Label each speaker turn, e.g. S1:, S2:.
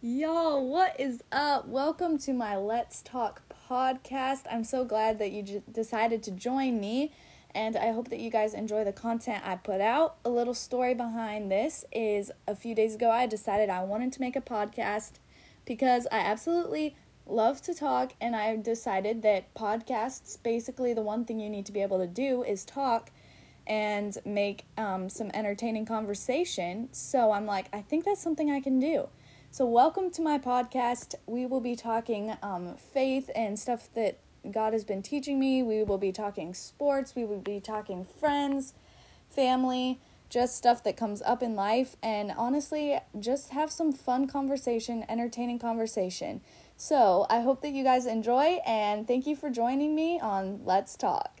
S1: Yo, what is up? Welcome to my Let's Talk podcast. I'm so glad that you j- decided to join me, and I hope that you guys enjoy the content I put out. A little story behind this is a few days ago, I decided I wanted to make a podcast because I absolutely love to talk, and I decided that podcasts basically the one thing you need to be able to do is talk and make um, some entertaining conversation. So I'm like, I think that's something I can do. So, welcome to my podcast. We will be talking um, faith and stuff that God has been teaching me. We will be talking sports. We will be talking friends, family, just stuff that comes up in life. And honestly, just have some fun conversation, entertaining conversation. So, I hope that you guys enjoy and thank you for joining me on Let's Talk.